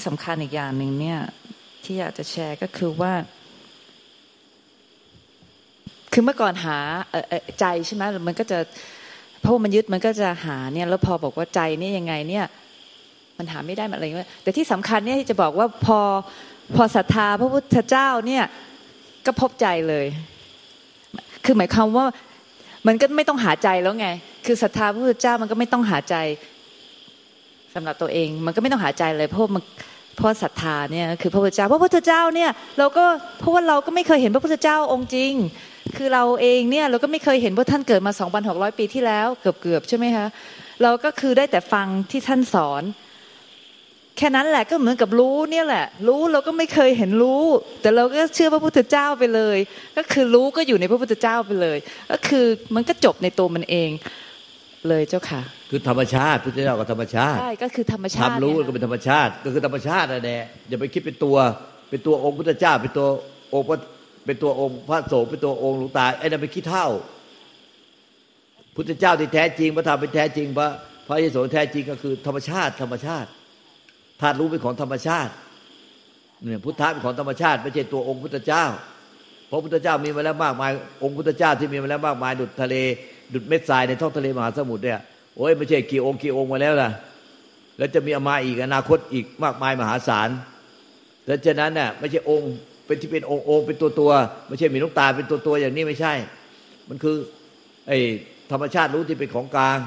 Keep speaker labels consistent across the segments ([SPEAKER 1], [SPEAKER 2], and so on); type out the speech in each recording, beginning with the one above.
[SPEAKER 1] ที่สำคัญอีกอย่างหนึ่งเนี่ย ที่อยากจะแชร์ก็คือว่า คือเมื่อก่อนหาใจใช่ไหมมันก็จะเพราะมันยึดมันก็จะหาเนี่ย แล้วพอบอกว่าใจนี่ยังไงเนี่ย มันหาไม่ได้อะไรเงี้ยแต่ที่สำคัญเนี่ยที่จะบอกว่าพอพอศรัทธาพระพุทธเจ้าเนี่ยก็พบใจเลย คือหมายความว่ามันก็ไม่ต้องหาใจแล้วไง คือศรัทธาพระพุทธเจ้ามันก็ไม่ต้องหาใจสำหรับตัวเอง มันก็ไม่ต้องหาใจเลยเพราะมัน เพราะศรัทธาเนี่ยคือพระพุทธเจ้าพระพุทธเจ้าเนี่ยเราก็เพราะว่าเราก็ไม่เคยเห็นพระพุทธเจ้าองค์จริง คือเราเองเนี่ยเราก็ไม่เคยเห็นว่าท่านเกิดมา2,600 ปีที่แล้วเกือบๆใช่ไหมคะเราก็คือได้แต่ฟังที่ท่านสอน แค่นั้นแหละก็เหมือนกับรู้เนี่ยแหละ รู้เราก็ไม่เคยเห็นรู้ แต่เราก็เชื่อพระพุทธเจ้าไปเลย ก็คือรู้ก็อยู่ในพระพุทธเจ้าไปเลย ก็คือมันก็จบในตัวมันเองเลยเจ้าค่ะ
[SPEAKER 2] คือธรรมชาติพุทธเจ้าก็ธรรมชาติ
[SPEAKER 1] ใช่ก็คือธรรมชาติ
[SPEAKER 2] ทำรู้ก็เป็นธรรมชาติ ก็คือธรรมชาตินั่นแหละอย่าไปคิดเป็นตัว เป็นตัวองค์พุทธเจ้า เป็นตัวองค์เป็นตัวองค์พระโสงเป็นตัวองค์หลวงตาไอ้นั่นเป็นขี้เท่า พุทธเจ้าที่แท้จริงพระธรรมเป็นแท้จริงพระพระยโสแท้จริงก็คือธรรมชาติธรรมชาติธาตุรู้เป็นของธรรมชาติเนี่ยพุทธะเป็นของธรรมชาติไม่ใช่ตัวองค์พุทธเจ้า เพราะพุทธเจ้ามีมาแล้วมากมาย องค์พุทธเจ้าที่มีมาแล้วมากมายดุดทะเลดุดเม็ดทรายในท้องทะเลมหาสมุทรเนี่ย โอ้ยไม่ใช่กี่องค์กี่องค์มาแล้วล่ะ แล้วจะมีอมาอีกอนาคตอีกมากมายมหาศาลดังนั้นน่ะไม่ใช่องค์เป็นที่เป็นองค์องค์เป็นตัวตัวไม่ใช่มีลูกตาเป็นตัวตัวอย่างนี้ไม่ใช่ มันคือไอ้ธรรมชาติรู้ที่เป็นของกลาง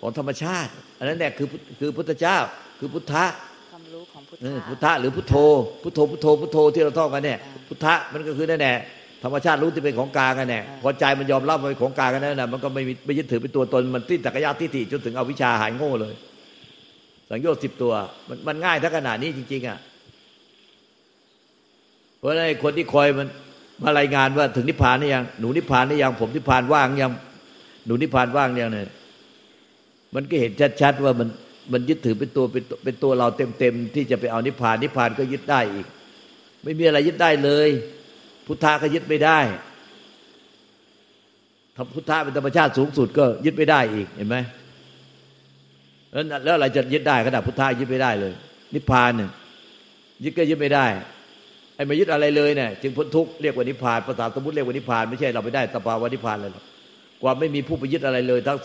[SPEAKER 2] ของธรรมชาติ อันนั้นเนี่ยคือคือพุทธเจ้า คือพุทธะพุทธะหรือพุทโธ พุทโธพุทโธพุทโธที่เราท่องกันเนี่ยพุทธะมันก็คือนั่นแหละ ธรรมชาติรู้ที่เป็นของกลางกันแน่พอใจมันยอมรับว่าเป็นของกลางกันนั่นแหละมันก็ไม่ไม่ยึดถือเป็นตัวตนมันติ้นตะกยาทิฏฐิจนถึงเอาวิชาหายโง่เลย สังโยชน์สิบตัว มันมันง่ายถ้าขนาดนี้จริง ๆ อะ เพราะไอ้คนที่คอยมันมารายงานว่าถึงนิพพานนี่ยังหนูนิพพานนี่ยังผมนิพพานว่างยังหนูนิพพานว่างยังเนี่ยมันก็เห็นชัดๆว่ามันมันยึดถือเป็นตัวเป็นเป็นตัวเราเต็มๆที่จะไปเอานิพพานนิพพานก็ยึดได้อีก ไม่มีอะไรยึดได้เลย พุทธะก็ยึดไม่ได้ถ้าพุทธะเป็นธรรมชาติสูงสุดก็ยึดไม่ได้อีกเห็นไหมแล้วแล้วอะไรจะยึดได้ขนาดพุทธะยึดไม่ได้เลย นิพพานเนี่ยยึดก็ยึดไม่ได้ไอ้ไม่ยึดอะไรเลยเนี่ยจึงพ้นทุกข์เรียกว่านิพพานภาษาสมมติเรียกว่านิพพานไม่ใช่เราไม่ได้ตปาวานิพพานเลยหรอกว่าไม่มีผู้ไปยึดอะไรเลย ทั้ง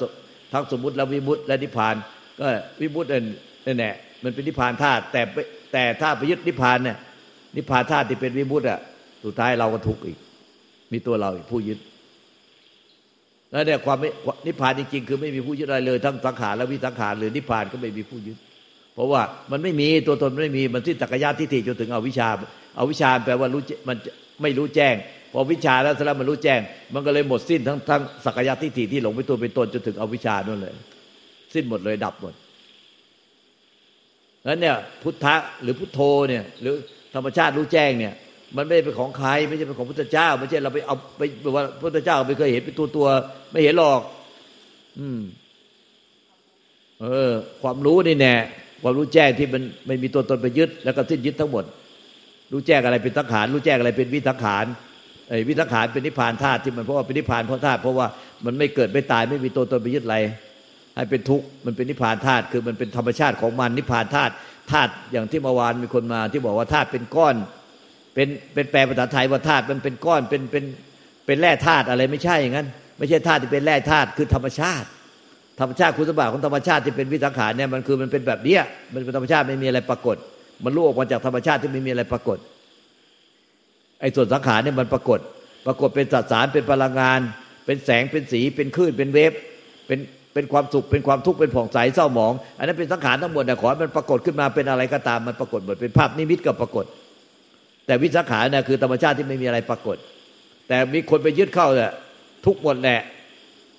[SPEAKER 2] ทั้งสมมติและวิมุติและนิพพาน ก็วิมุตตินั่ยเนแหละมันเป็นนิพพานธาตุแต่แต่ถ้าไปยึดนิพพานเนี่ยนิพพานธาตุที่เป็นวิมุตติอะ สุดท้ายเราก็ทุกข์อีก มีตัวเราอีกผู้ยึด แล้วเนี่ยความนิพพานจริงๆ คือไม่มีผู้ยึดอะไรเลย ทั้งสังขารและวิสังขารหรือนิพพานก็ไม่มีผู้ยึด เพราะว่ามันไม่มีตัวตนไม่มีมันที่ตักยะทิฏฐิจนถึงเอาวิชาเอาวิชาแปลว่ารู้มันไม่รู้แจ้ง พอวิชาแล้วแล้วมันรู้แจ้ง มันก็เลยหมดสิ้นทั้งทั้งสักยะทิฏฐิที่หลงไปตัวเป็นตนจนถึงเอาวิชานั่นเลย สิ้นหมดเลยดับหมดนั้นเนี่ยพุทธะหรือพุทโธเนี่ยหรือธรรมชาติรู้แจ้งเนี่ย มันไม่เป็นของใครไม่ใช่เป็นของพุทธเจ้า ไม่ใช่เราไปเอาไปว่าพุทธเจ้าไม่เคยเห็นเป็นตัวตัวไม่เห็นหรอก อืม เออ ความรู้นี่แน่ความรู้แจ้งที่มันไม่มีตัวตนไปยึด แล้วก็สิ้นยึดทั้งหมด รู้แจ้งอะไรเป็นทังขานรู้แจ้งอะไรเป็นวิทังขานไอ้วิทังขานเป็นนิพพานธาตุที่มันเพราะว่าเป็นนิพพานเพราะธาตุเพราะว่ามันไม่เกิดไม่ตายไม่มีตัวตนไปยึดอะไรให้เป็นทุกข์มันเป็นนิพพานธาตุคือมันเป็นธรรมชาติของมันนิพพานธาตุธาตุอย่างที่เมื่อวานมีคนมาที่บอกว่าธาตุเป็นก้อน เป็นเป็นแปลภาษาไทยว่าธาตุมันเป็นก้อนเป็นเป็นเป็นแร่ธาตุอะไรไม่ใช่อย่างนั้น ไม่ใช่ธาตุที่เป็นแร่ธาตุคือธรรมชาติ ธรรมชาติคุณสมบัติของธรรมชาติที่เป็นวิสังขารเนี่ยมันคือมันเป็นแบบเนี้ยมันเป็นธรรมชาติไม่มีอะไรปรากฏ มันรู้ออกมาจากธรรมชาติที่ไม่มีอะไรปรากฏไอ้ส่วนสังขารเนี่ยมันปรากฏ ปรากฏเป็นสสารเป็นพลังงาน เป็นแสงเป็นสีเป็นคลื่นเป็นเวฟเป็นเป็นความสุขเป็นความทุกข์เป็นผ่องใสเศร้าหมอง อันนั้นเป็นสังขารทั้งหมดนะขอมันปรากฏขึ้นมาเป็นอะไรก็ตามมันปรากฏหมดเป็นภาพนิมิตก็ปรากฏ แต่วิสังขารนะคือธรรมชาติที่ไม่มีอะไรปรากฏ แต่มีคนไปยึดเข้าเนี่ยทุกหมดแหละ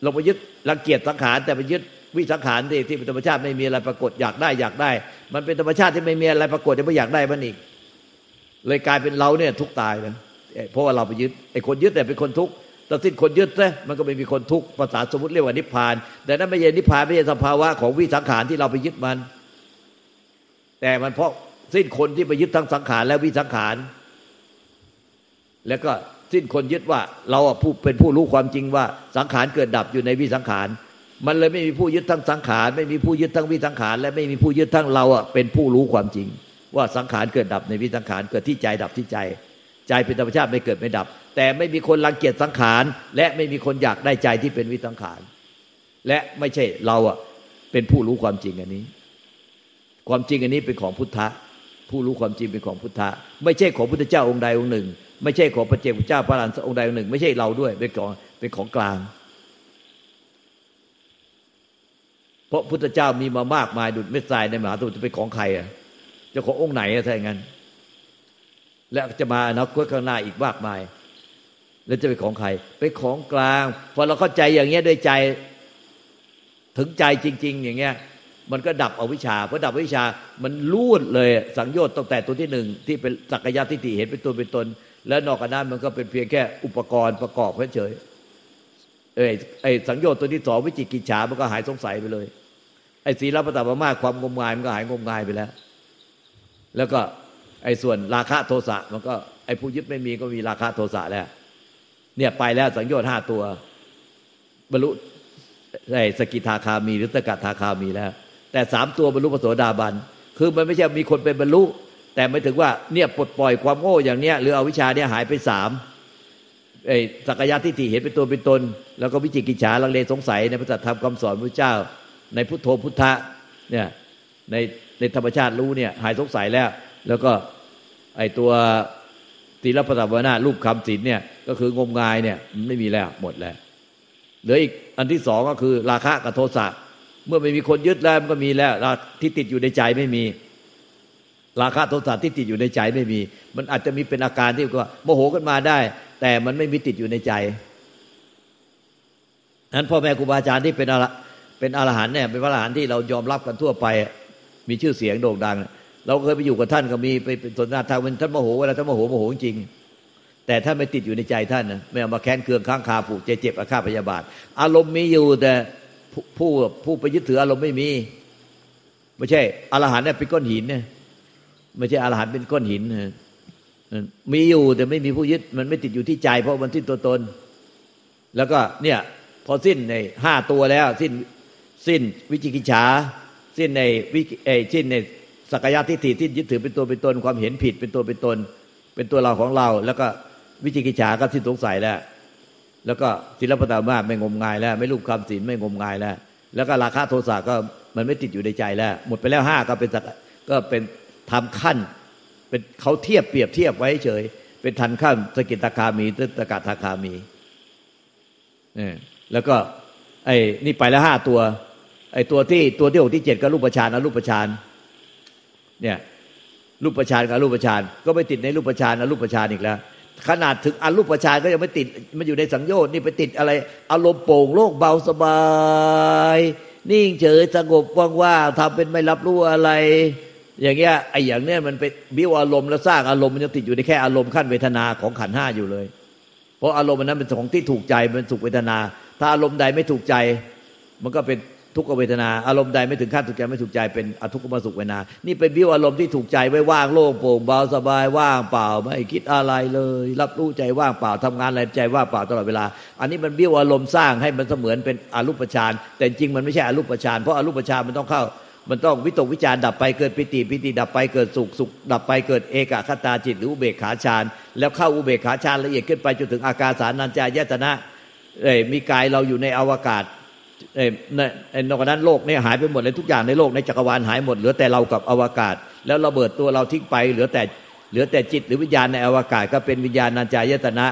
[SPEAKER 2] ลงไปยึดรังเกียจสังขารแต่ไปยึดวิสังขารที่ที่เป็นธรรมชาติไม่มีอะไรปรากฏอยากได้อยากได้ มันเป็นธรรมชาติที่ไม่มีอะไรปรากฏจะไม่อยากได้มันอีก เลยกลายเป็นเราเนี่ยทุกตายนะเพราะว่าเราไปยึดไอ้คนยึดแต่เป็นคนทุกข์แต่สิ้นคนยึดนะมันก็ไม่มีคนทุกข์ภาษาสมมติเรียกว่านิพพาน แต่นั้นไม่ใช่นิพพานไม่ใช่สภาวะของวิสังขารที่เราไปยึดมัน แต่มันเพราะสิ้นคนที่ไปยึดทั้งสังขารและวิสังขาร แล้วก็สิ้นคนยึดว่าเราผู้เป็นผู้รู้ความจริงว่าสังขารเกิดดับอยู่ในวิสังขาร มันเลยไม่มีผู้ยึดทั้งสังขาร ไม่มีผู้ยึดทั้งวิสังขาร และไม่มีผู้ยึดทั้งเราอะเป็นผู้รู้ความจริง ว่าสังขารเกิดดับในวิสังขารเกิดที่ใจดับที่ใจ ใจเป็นธรรมชาติไม่เกิดไม่ดับ แต่ไม่มีคนรังเกียจสังขาร และไม่มีคนอยากได้ใจที่เป็นวิสังขาร และไม่ใช่เราอะเป็นผู้รู้ความจริงอันนี้ ความจริงอันนี้เป็นของพุทธะผู้รู้ความจริงเป็นของพุทธะไม่ใช่ของพุทธเจ้าองค์ใดองค์หนึ่ง ไม่ใช่ของพระเจ้าพระเจ้าพระลานองค์ใดองค์หนึ่ง ไม่ใช่เราด้วยเป็นของเป็นของกลาง เพราะพุทธเจ้ามีมามากมายดุจเม็ดทรายในมหาสมุทรจะเป็นของใครอะจะขององค์ไหนอะถ้าอย่างนั้น และจะมาอนาคตข้างหน้าอีกมากมาย แล้วจะเป็นของใครเป็นของกลางพอเราเข้าใจอย่างเงี้ยด้วยใจถึงใจจริง ๆ อย่างเงี้ยมันก็ดับอวิชชาพอดับอวิชชามันลูดเลยสังโยชน์ตั้งแต่ตัวที่หนึ่งที่เป็นสักยะทิฏฐิเห็นเป็นตัวเป็นตน แล้วนอกจากนั้นมันก็เป็นเพียงแค่อุปกรณ์ประกอบเฉยเอ้ไอ้สังโยชน์ตัวที่สองวิจิกิจฉามันก็หายสงสัยไปเลย ไอ้ศีลปฏิบัติมาความงมงายมันก็หายงมงายไปแล้ว แล้วก็ไอ้ส่วนราคะโทสะมันก็ไอ้ผู้ยึดไม่มีก็มีราคะโทสะแล้ว เนี่ยไปแล้วสังโยชน์ห้าตัว บรรลุไอ้สกิทาคามีหรือสกัดทาคามีแล้ว แต่สามตัวบรรลุปโสดาบัน คือมันไม่ใช่มีคนเป็นบรรลุ แต่ไม่ถึงว่าเนี่ยปลดปล่อยความโง่อย่างเนี้ยหรือเอาวิชาเนี่ยหายไปสามไอ้สักยะทิฏฐิเห็นเป็นตัวเป็นตน แล้วก็วิจิกิจฉาลังเลสงสัยในพระธรรมคำสอนพระเจ้า ในพุทโธพุทธะเนี่ยในในธรรมชาติรู้เนี่ยหายสงสัยแล้ว แล้วก็ไอ้ตัวตีรปตวนารูปคำศีลเนี่ยก็คืองมงายเนี่ยไม่มีแล้วหมดแล้วเหลืออีกอันที่สองก็คือราคะกับโทสะเมื่อไม่มีคนยึดแล้วมันก็มีแล้วที่ติดอยู่ในใจไม่มี ราคะโทสะที่ติดอยู่ในใจไม่มี มันอาจจะมีเป็นอาการที่ว่าโมโหขึ้นมาได้ แต่มันไม่มีติดอยู่ในใจนั้นพ่อแม่ครูบาอาจารย์ที่เป็นอะไรเป็นอรหันเนี่ยเป็นพระอรหันที่เรายอมรับกันทั่วไป มีชื่อเสียงโด่งดัง เราเคยไปอยู่กับท่านก็มีไปเป็นสนทนาทางเป็นท่านโมโหเวลาท่านโมโหโมโหจริง แต่ท่านไม่ติดอยู่ในใจท่านนะไม่เอามาแค้นเคืองข้างคาผูกใจเจ็บอาฆาตพยาบาท อารมณ์มีอยู่แต่ผู้ผู้ไปยึดถืออารมณ์ไม่มี ไม่ใช่อรหันเนี่ยเป็นก้อนหินเนี่ย ไม่ใช่อรหันต์เป็นก้อนหินมีอยู่แต่ไม่มีผู้ยึด มันไม่ติดอยู่ที่ใจ เพราะมันสิ้นตัวตน แล้วก็เนี่ย พอสิ้นในห้าตัวแล้ว สิ้นสิ้นวิจิกิจฉา สิ้นในวิเอสิ้นในสักยะทิฏฐิที่ยึดถือเป็นตัวเป็นตนความเห็นผิดเป็นตัวเป็นตน เป็นตัวเราของเรา แล้วก็วิจิกิจฉาก็สิ้นสงสัยแล้ว แล้วก็ศิลปตามาไม่งมงายแล้ว ไม่รูปคำศีลไม่งมงายแล้ว แล้วก็ราคาโทสะก็มันไม่ติดอยู่ในใจแล้ว หมดไปแล้วห้าก็เป็นก็เป็น ทำขั้น เป็นเขาเทียบเปรียบเทียบไว้เฉย เป็นทันขั้นสกิตาคามีตึตกาทาคามีเนี่ยแล้วก็ ไอ้นี่ไปแล้วห้าตัว ไอ้ตัวที่ตัวที่หกที่เจ็ดก็รูปประชานอรูปประชานเนี่ยรูปประชานกับรูปประชานก็ไม่ติดในรูปประชานอรูปประชานอีกแล้ว ขนาดถึงอรูปฌานก็ยังไม่ติดมันอยู่ในสังโยชน์นี่ไปติดอะไร อารมณ์โป่งโล่งเบาสบาย นิ่งเฉยสงบว่างๆทำเป็นไม่รับรู้อะไร อย่างเงี้ยไอ้อย่างเนี้ยมันไปบิ้วอารมณ์แล้วสร้างอารมณ์มันยังติดอยู่ในแค่อารมณ์ขั้นเวทนาของขันห้าอยู่เลย เพราะอารมณ์นั้นเป็นของที่ถูกใจเป็นสุขเวทนา ถ้าอารมณ์ใดไม่ถูกใจ มันก็เป็นทุกขเวทนา อารมณ์ใดไม่ถึงขั้นถูกใจไม่ถูกใจเป็นอทุกขมสุขเวทนา นี่เป็นวิวอารมณ์ที่ถูกใจไว้ว่างโล่งโปร่งเบาสบายว่างเปล่าไม่คิดอะไรเลย รับรู้ใจว่างเปล่าทำงานอะไรใจว่างเปล่าตลอดเวลา อันนี้มันวิวอารมณ์สร้างให้มันเสมือนเป็นอรูปฌานแต่จริงมันไม่ใช่อรูปฌานเพราะอรูปฌานมันต้องเข้า มันต้องวิตกวิจารดับไปเกิดปิติปิติดับไปเกิดสุขสุขดับไปเกิดเอกคตาจิตหรืออุเบกขาฌานแล้วเข้าอุเบกขาฌานละเอียดขึ้นไปจนถึงอากาสานัญจายตนะเอ้มีกายเราอยู่ในอวกาศไอ้นอกนั้นโลกเนี่ยหายไปหมดเลยทุกอย่างในโลกในจักรวาลหายหมดเหลือแต่เรากับอวกาศ แล้วระเบิดตัวเราทิ้งไปเหลือแต่เหลือแต่จิตหรือวิญญาณในอวกาศก็เป็นวิญญาณนันจายตนะ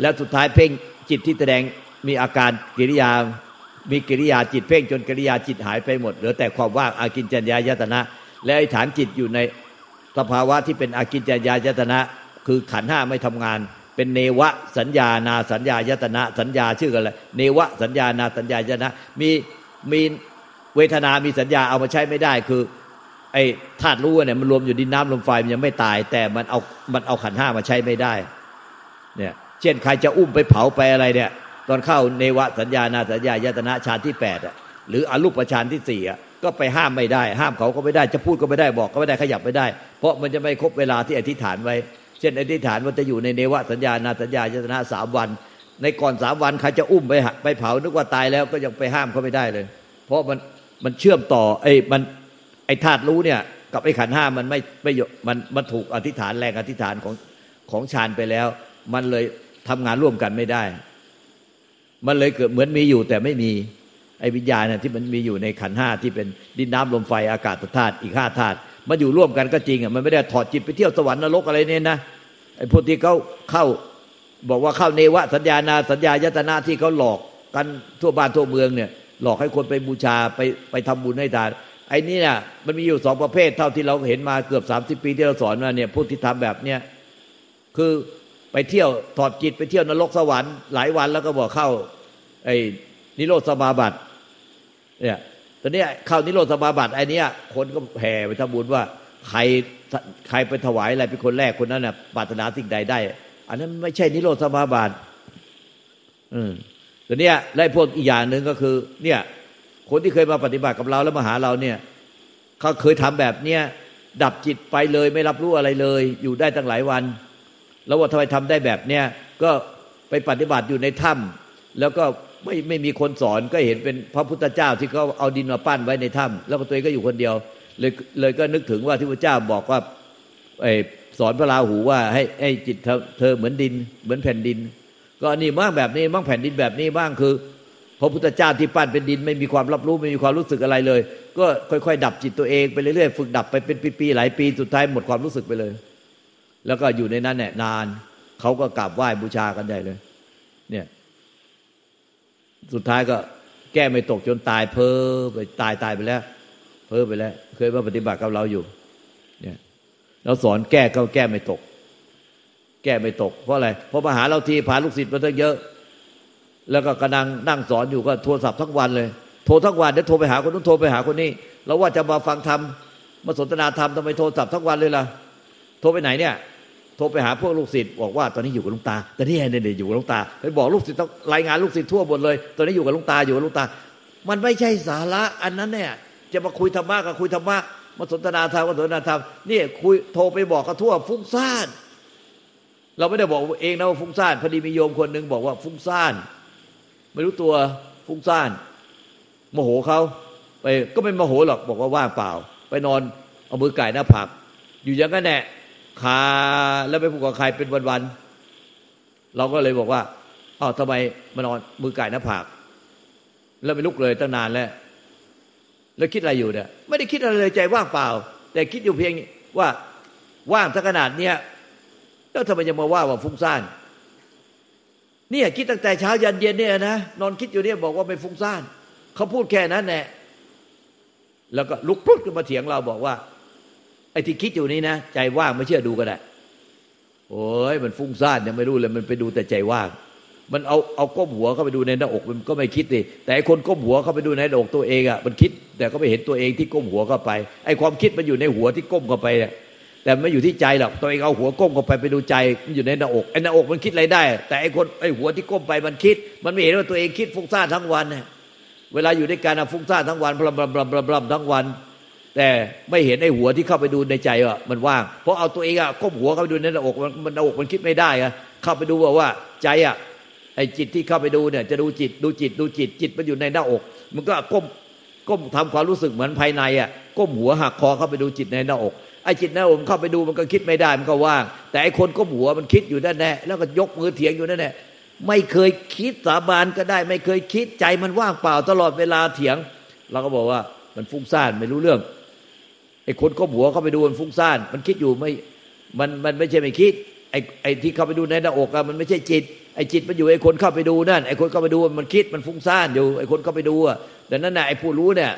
[SPEAKER 2] แล้วสุดท้ายเพ่งจิตที่แสดงมีอาการกิริยา มีกิริยาจิตเพ่งจนกิริยาจิตหายไปหมดเหลือแต่ความว่างอากินจัญญายตนะ และไอ้ฐานจิตอยู่ในสภาวะที่เป็นอากินจัญญายตนะ คือขันห้าไม่ทำงาน เป็นเนวะสัญญานาสัญญายตนะ สัญญาชื่อกันเลยเนวะสัญญานาสัญญายตนะ มีมีเวทนา มีสัญญาเอามาใช้ไม่ได้คือไอ้ธาตุรู้เนี่ยมันรวมอยู่ดินน้ำลมไฟมันยังไม่ตาย แต่มันเอามันเอาขันห้ามาใช้ไม่ได้ เนี่ย เช่นใครจะอุ้มไปเผาไปอะไรเนี่ย ตอนเข้าเนวสัญญานาสัญญายตนะฌานที่แปดอะหรืออรูปฌานที่สี่อะก็ไปห้ามไม่ได้ ห้ามเขาก็ไม่ได้จะพูดก็ไม่ได้บอกก็ไม่ได้ขยับไม่ได้ เพราะมันจะไม่ครบเวลาที่อธิษฐานไว้ เช่นอธิษฐานว่าจะอยู่ในเนวสัญญานาสัญญายตนะสามวัน ในก่อนสามวันใครจะอุ้มไปไปเผานึกว่าตายแล้วก็ยังไปห้ามเขาไม่ได้เลย เพราะมันมันเชื่อมต่อไอ้มันไอ้ธาตุรู้เนี่ยกับไอ้ขันห้ามันไม่ไม่มันมันถูกอธิษฐานแรงอธิษฐานของของฌานไปแล้ว มันเลยทำงานร่วมกันไม่ได้ มันเลยเกิดเหมือนมีอยู่แต่ไม่มีไอ้วิญญาณนะที่มันมีอยู่ในขันห้าที่เป็นดินน้ำลมไฟอากาศธาตุอีกห้าธาตุมันอยู่ร่วมกันก็จริงอะมันไม่ได้ถอดจิตไปเที่ยวสวรรค์นรกอะไรเนี่ยนะไอ้พวกที่เขาเข้าบอกว่าเข้าเนวะสัญญานาสัญญายตนาที่เขาหลอกกันทั่วบ้านทั่วเมืองเนี่ย หลอกให้คนไปบูชาไปไปทำบุญให้ทานไอ้นี่น่ะมันมีอยู่สองประเภทเท่าที่เราเห็นมาเกือบสามสิบปีที่เราสอนมาเนี่ยผู้ที่ทำแบบเนี้ยคือไปเที่ยวถอดจิตไปเที่ยวนรกสวรรค์หลายวันแล้วก็บอกเข้า ไอ้นิโรธสมาบัติเนี่ยตอนนี้เข้านิโรธสมาบัติไอ้นี้คนก็แห่ไปทำบุญว่า ใครใครไปถวายอะไรเป็นคนแรกคนนั้นน่ะปรารถนาสิ่งใดได้ อันนั้นไม่ใช่นิโรธสมาบัติอืมต่เนี้ไล่พวกอีกอย่างหนึ่งก็คือ เนี่ย คนที่เคยมาปฏิบัติกับเราแล้วมาหาเราเนี่ยเขาเคยทำแบบเนี้ยดับจิตไปเลยไม่รับรู้อะไรเลย อยู่ได้ตั้งหลายวัน แล้วว่าทำไมทำได้แบบเนี้ยก็ไปปฏิบัติอยู่ในถ้ำแล้วก็ ไม่ไม่มีคนสอนก็เห็นเป็นพระพุทธเจ้าที่เขาเอาดินมาปั้นไว้ในถ้ำแล้วตัวเองก็อยู่คนเดียว เลยเลยก็นึกถึงว่าที่พระเจ้าบอกว่าไอสอนพระราหูว่าให้ให้จิตเธอเหมือนดิน เหมือนแผ่นดิน ก็นี่มั่งแบบนี้มั่งแผ่นดินแบบนี้บ้างคือ พระพุทธเจ้าที่ปั้นเป็นดิน ไม่มีความรับรู้ไม่มีความรู้สึกอะไรเลย ก็ค่อยๆ ดับจิตตัวเองไปเรื่อยๆฝึกดับไปเป็นปีๆหลายปีสุดท้ายหมดความรู้สึกไปเลย แล้วก็อยู่ในนั้นเนี่ยนานเขาก็กราบไหว้บูชากันได้เลย เนี่ย สุดท้ายก็แก้ไม่ตกจนตายเพ้อไปตายตายไปแล้ว เพ้อไปแล้ว เคยมาปฏิบัติกับเราอยู่ เนี่ยเราสอนแก้ก็แก้ไม่ตก แก้ไม่ตก เพราะอะไรเพราะมาหาเราทีพาลูกศิษย์มาตั้งเยอะ แล้วก็กำลังนั่งสอนอยู่ก็โทรศัพท์ทั้งวันเลย โทรทั้งวันเดี๋ยวโทรไปหาคนนู้นโทรไปหาคนนี้เราว่าจะมาฟังธรรมมาสนทนาธรรมทำไมโทรศัพท์ทั้งวันเลยล่ะโทรไปไหนเนี่ย โทรไปหาพวกลูกศิษย์บอกว่าตอนนี้อยู่กับลุงตาตอนนี้เนี่ยอยู่กับลุงตาไปบอกลูกศิษย์ต้องรายงานลูกศิษย์ทั่วหมดเลย ตอนนี้อยู่กับลุงตาอยู่กับลุงตา มันไม่ใช่สาระอันนั้นเนี่ยจะมาคุยธรรมะกับคุยธรรมะมาสนทนาธรรมกับสนทนาธรรมนี่คุยโทรไปบอกเขาทั่วฟุ้งซ่านเราไม่ได้บอกเองนะว่าฟุ้งซ่านพอดีมีโยมคนหนึ่งบอกว่าฟุ้งซ่านไม่รู้ตัวฟุ้งซ่านโมโหเขาไปก็ไม่โมโหหรอกบอกว่าว่างเปล่า ไปนอนเอามือไก่หน้าผากอยู่อย่างนั้นแหละ คาแล้วไปพูดกับใครเป็นวันๆเราก็เลยบอกว่าอ้าวทำไมมานอนมือไก่หน้าผาก แล้วไม่ลุกเลยตั้งนานแล้ว แล้วคิดอะไรอยู่เนี่ยไม่ได้คิดอะไรเลยใจว่างเปล่า แต่คิดอยู่เพียงว่าว่างถ้าขนาดเนี้ยแล้วทำไมจะมาว่าว่าฟุ้งซ่านเนี่ยคิดตั้งแต่เช้ายันเย็นเนี่ยนะนอนคิดอยู่เนี่ยบอกว่าไม่ฟุ้งซ่านเขาพูดแค่นั้นแหละแล้วก็ลุกพุดขึ้นมาเถียงเราบอกว่า อ้ที่คิดอยู่นี้นะใจว่างไม่เชื่อดูก็ได้โอ้ยมันฟุ้งซ่านยังไม่รู้เลยมันไปดูแต่ใจว่าง มันเอาเอาก้มหัวเข้าไปดูในหน้าอกมันก็ไม่คิดดิแต่ไอ้คนก้มหัวเข้าไปดูในหน้าอกตัวเองอะมันคิด แต่ก็ไม่เห็นตัวเองที่ก้มหัวเข้าไปไอ้ความคิดมันอยู่ในหัวที่ก้มเข้าไปเนี่ยแต่ไม่อยู่ที่ใจหรอกตัวเองเอาหัวก้มเข้าไปไปดูใจมันอยู่ในหน้าอกไอ้หน้าอกมันคิดอะไรได้ แต่ไอ้คนไอ้หัวที่ก้มไปมันคิด มันไม่เห็นว่าตัวเองคิดฟุ้งซ่านทั้งวันเนี่ยเวลาอยู่ในการฟุ้งซ่านทั้งวันบลำบลำบลำบลำทั้งวัน แต่ไม่เห็นไอ้หัวที่เข้าไปดูในใจว่ามันว่าง เพราะเอาตัวเองอะก้มหัวเข้าไปดูในหน้าอกมันมันหน้าอกมันคิดไม่ได้อะเข้าไปดูว่าว่าใจอะไอ้จิตที่เข้าไปดูเนี่ย จะดูจิตดูจิตดูจิตจิตมันอยู่ในหน้าอก มันก็ก้มก้มทำความรู้สึกเหมือนภายในอะก้มหัวหักคอเข้าไปดูจิตในหน้าอกไอ้จิตหน้าอกเข้าไปดูมันก็คิดไม่ได้มันก็ว่าง แต่ไอ้คนก้มหัวมันคิดอยู่นั่นแน่แล้วก็ยกมือเถียงอยู่นั่นแน่ไม่เคยคิดสาบานก็ได้ ไม่เคยคิดใจมันว่างเปล่าตลอดเวลาเถียง เราก็บอกว่ามันฟุ้งซ่านไม่รู้เรื่อง ไอ้คนก้มหัวเข้าไปดูมันฟุ้งซ่าน มันคิดอยู่ไม่ มันมันไม่ใช่ไม่คิด ไอ้ไอ้ที่เข้าไปดูในหน้าอกอะมันไม่ใช่จิต ไอ้จิตมันอยู่ไอ้คนเข้าไปดูนั่น ไอ้คนเข้าไปดูมันคิดมันฟุ้งซ่านอยู่ ไอ้คนเข้าไปดูอะแต่นั่นน่ะไอ้ผู้รู้เนี่ย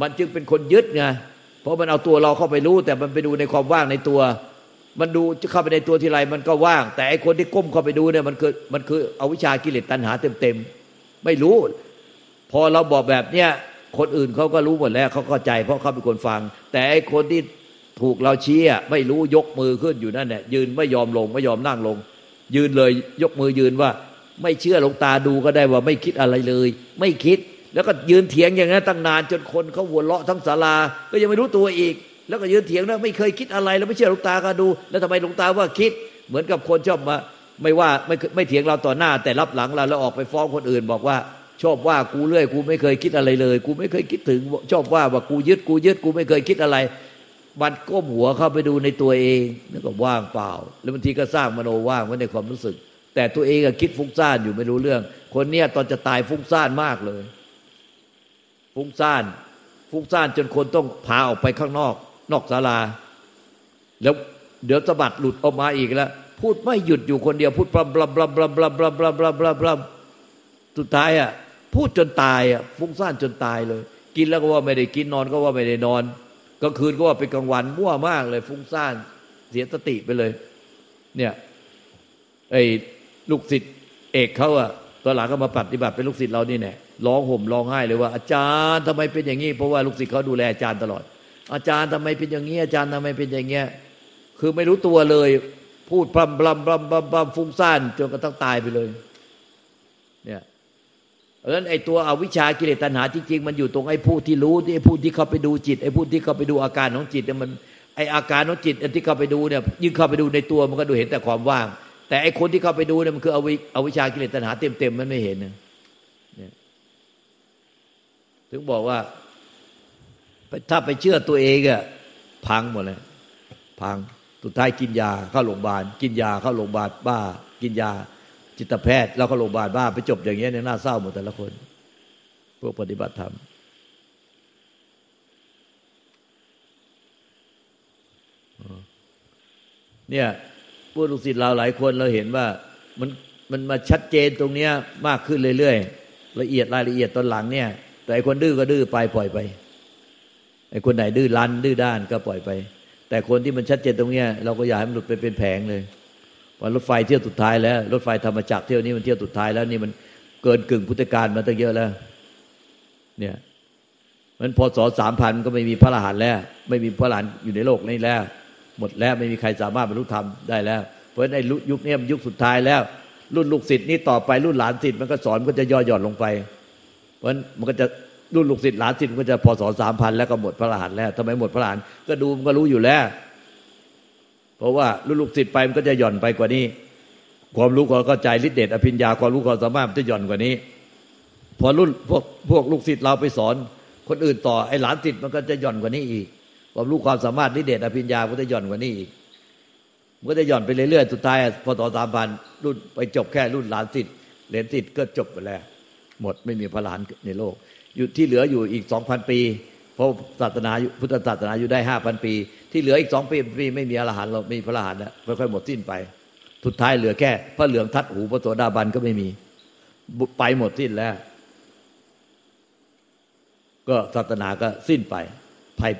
[SPEAKER 2] มันจึงเป็นคนยึดไง เพราะมันเอาตัวเราเข้าไปรู้ แต่มันไปดูในความว่างในตัว มันดูจะเข้าไปในตัวทีไรมันก็ว่าง แต่ไอ้คนที่ก้มเข้าไปดูเนี่ยมันคือมันคือเอาวิชากิเลสตัณหาเต็มๆ ไม่รู้ พอเราบอกแบบเนี้ย คนอื่นเขาก็รู้หมดแล้วเขาเข้าใจ เพราะเขาเป็นคนฟัง แต่ไอ้คนที่ถูกเราชี้อะไม่รู้ยกมือขึ้นอยู่นั่นแหละยืนไม่ยอมลงไม่ยอมนั่งลง ยืนเลยยกมือยืนว่า ไม่เชื่อลงตาดูก็ได้ว่าไม่คิดอะไรเลย ไม่คิดแล้วก็ยืนเถียงอย่างนั้นตั้งนานจนคนเขาหัวเราะทั้งศาลา ก็ยังไม่รู้ตัวอีก แล้วก็ยืนเถียงแล้วไม่เคยคิดอะไร แล้วไม่เชื่อลงตาก็ดู แล้วทำไมลงตาว่าคิด เหมือนกับคนชอบมา ไม่ว่าไม่ไม่เถียงเราต่อหน้า แต่รับหลังเราแล้วออกไปฟ้องคนอื่น บอกว่า ชอบว่ากูเรื่อย กูไม่เคยคิดอะไรเลย กูไม่เคยคิดถึง ชอบว่าว่ากูยึดกูยึดกูไม่เคยคิดอะไร มันก้มหัวเข้าไปดูในตัวเองแล้วก็ว่างเปล่า แล้วบางทีก็สร้างมโนว่างไว้ในความรู้สึก แต่ตัวเองก็คิดฟุ้งซ่านอยู่ไม่รู้เรื่อง คนเนี้ยตอนจะตายฟุ้งซ่านมากเลย ฟุ้งซ่าน ฟุ้งซ่านจนคนต้องพาออกไปข้างนอก นอกศาลา แล้วเดี๋ยวสะบัดหลุดออกมาอีกแล้วพูดไม่หยุดอยู่คนเดียวพูดบลำบลำบลำบลำบลำบลำบลำบลำบลำบลำสุดท้ายอะ พูดจนตายอะฟุ้งซ่านจนตายเลย กินแล้วก็ว่าไม่ได้กินนอนก็ว่าไม่ได้นอนกลางคืนก็ว่าเป็นกลางวันมั่วมากเลย ฟุ้งซ่านเสียสติไปเลย เนี่ยไอ้ลูกศิษย์เอกเขาอะตอนหลังก็มาปฏิบัติเป็นลูกศิษย์เรานี่แน่ร้องห่มร้องไห้เลยว่าอาจารย์ทำไมเป็นอย่างนี้เพราะว่าลูกศิษย์เขาดูแลอาจารย์ตลอด อาจารย์ทำไมเป็นอย่างนี้ อาจารย์ทำไมเป็นอย่างเงี้ยคือไม่รู้ตัวเลย พูดพร่ำพร่ำพร่ำพร่ำพร่ำฟุ้งซ่านจนกระทั่งตายไปเลย เพราะฉะนั้นไอ้ตัวอวิชากิเลสตัณหาจริงๆมันอยู่ตรงไอ้ผู้ที่รู้ที่ไอ้ผู้ที่เข้าไปดูจิตไอ้ผู้ที่เข้าไปดูอาการของจิตเนี่ยมันไอ้อาการของจิตที่เข้าไปดูเนี่ยยิ่งเข้าไปดูในตัวมันก็ดูเห็นแต่ความว่าง แต่ไอ้คนที่เข้าไปดูเนี่ยมันคืออวิอวิชากิเลสตัณหาเต็มๆมันไม่เห็นนี่ยถึงบอกว่าถ้าไปเชื่อตัวเองอะพังหมดเลยพังสุดท้ายกินยาเข้าโรงพยาบาลกินยาเข้าโรงพยาบาลบ้า กินยา จิตแพทย์แล้วก็โรงพยาบาลบ้าไปจบอย่างเงี้ยเนี่ยน่าเศร้าหมดแต่ละคน พวกปฏิบัติธรรมเนี่ยพวกลูกศิษย์เราหลายคนเราเห็นว่ามันมันมาชัดเจนตรงเนี้ยมากขึ้นเรื่อยๆละเอียดรายละเอียดตอนหลังเนี่ย แต่ไอคนดื้อก็ดื้อไปปล่อยไปไอคนไหนดื้อรันดื้อด้านก็ปล่อยไป แต่คนที่มันชัดเจนตรงเนี้ย เราก็อยากให้มันหลุดไปเป็นแผงเลย วันรถไฟเที่ยวสุดท้ายแล้ว รถไฟธรรมจักรเที่ยวนี้มันเที่ยวสุดท้ายแล้วนี่มันเกินกึ่งพุทธกาลมาตั้งเยอะแล้ว เนี่ยมันพอสอสามพันก็ไม่มีพระอรหันต์แล้ว ไม่มีพระอรหันต์อยู่ในโลกนี้แล้ว หมดแล้วไม่มีใครสามารถบรรลุธรรมได้แล้ว เพราะฉะนั้นยุคนี้มันยุคสุดท้ายแล้ว รุ่นลูกศิษย์นี่ต่อไปรุ่นหลานศิษย์มันก็สอนมันก็จะย่อหย่อนลงไป เพราะมันก็จะรุ่นลูกศิษย์หลานศิษย์มันก็จะพอสอสามพันแล้วก็หมดพระอรหันต์แล้วทำไมหมดพระอรหันต์ก็ดูมันก็รู้อยู่แล้ว ราะว่าลูกศิษย์ไปมันก็จะหย่อนไปกว่านี้ ความรู้ความเข้าใจฤทธิเดชอภิญญาความรู้ความสามารถมันจะหย่อนกว่านี้ พอรุ่นพวกพวกลูกศิษย์เราไปสอน คนอื่นต่อไอ้หลานศิษย์มันก็จะหย่อนกว่านี้อีก ความรู้ความสามารถฤทธิเดชอภิญญาก็จะหย่อนกว่านี้อีกมันก็จะหย่อนไปเรื่อยๆสุดท้ายพอต่อสามพันรุ่นไปจบแค่รุ่นหลานศิษย์เหรียญศิษย์ก็จบไปแล้ว หมดไม่มีพระหลานในโลก อยู่ที่เหลืออยู่อีกสองพันปี เพราะศาสนาพุทธศาสนาอยู่ได้ห้าพันปี ที่เหลืออีกสองปีปีไม่มีอรหันต์เราม่มีพระอรหันต์แล้วค่อยๆหมดสิ้นไป สุดท้ายเหลือแค่ พระเหลืองทัดหูพระโสดาบันก็ไม่มีไปหมดสิ้นแล้ว ก็ศาสนาก็สิ้นไปภัย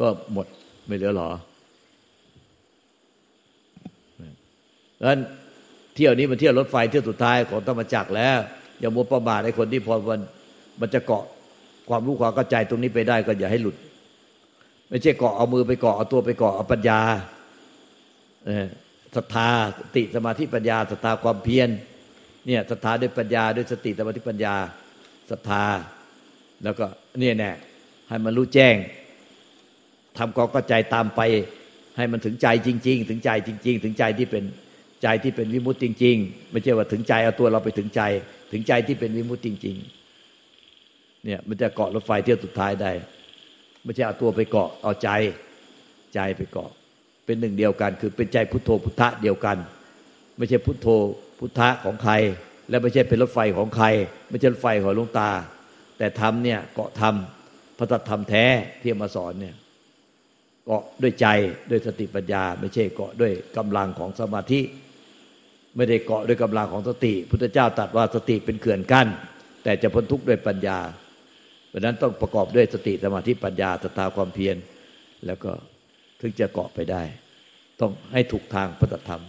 [SPEAKER 2] ก็หมดไม่เหลือหรอดังนั้นเที่ยวนี้มันเที่ยวรถไฟเที่ยวสุดท้ายของธรรมจักรแล้ว อย่ามัวประมาทไอ้คนที่พอมันมันจะเกาะความรู้ความเข้าใจตรงนี้ไปได้ก็อย่าให้หลุด ไม่ใช่เกาะเอามือไปเกาะเอาตัวไปเกาะเอาปัญญาศรัทธาสติสมาธิปัญญาศรัทธาความเพียรเนี่ยศรัทธาด้วยปัญญาด้วยสติสมาธิปัญญาศรัทธา แล้วก็เนี่ยแน่ให้มันรู้แจ้งทำความเข้าใจตามไป ให้มันถึงใจจริง ๆ ถึงใจจริง ๆ ถึงใจที่เป็นใจที่เป็นวิมุตติจริง ๆ ไม่ใช่ว่าถึงใจเอาตัวเราไปถึงใจ ถึงใจที่เป็นวิมุตติจริง ๆ เนี่ยมันจะเกาะรถไฟเที่ยวสุดท้ายได้ ไม่ใช่เอาตัวไปเกาะเอาใจใจไปเกาะ เป็นหนึ่งเดียวกัน คือเป็นใจพุทโธพุทธะเดียวกัน ไม่ใช่พุทโธพุทธะของใคร และไม่ใช่เป็นรถไฟของใคร ไม่ใช่รถไฟของหลวงตา แต่ธรรมเนี่ยเกาะธรรมพระธรรมแท้ที่มาสอนเนี่ยเกาะด้วยใจด้วยสติปัญญา ไม่ใช่เกาะด้วยกำลังของสมาธิ ไม่ได้เกาะด้วยกำลังของสติ พุทธเจ้าตรัสว่าสติเป็นเขื่อนกั้น แต่จะพ้นทุกข์ด้วยปัญญา เพราะนั้นต้องประกอบด้วยสติสมาธิปัญญาสตาความเพียรแล้วก็ถึงจะเกาะไปได้ ต้องให้ถูกทางพระธรรม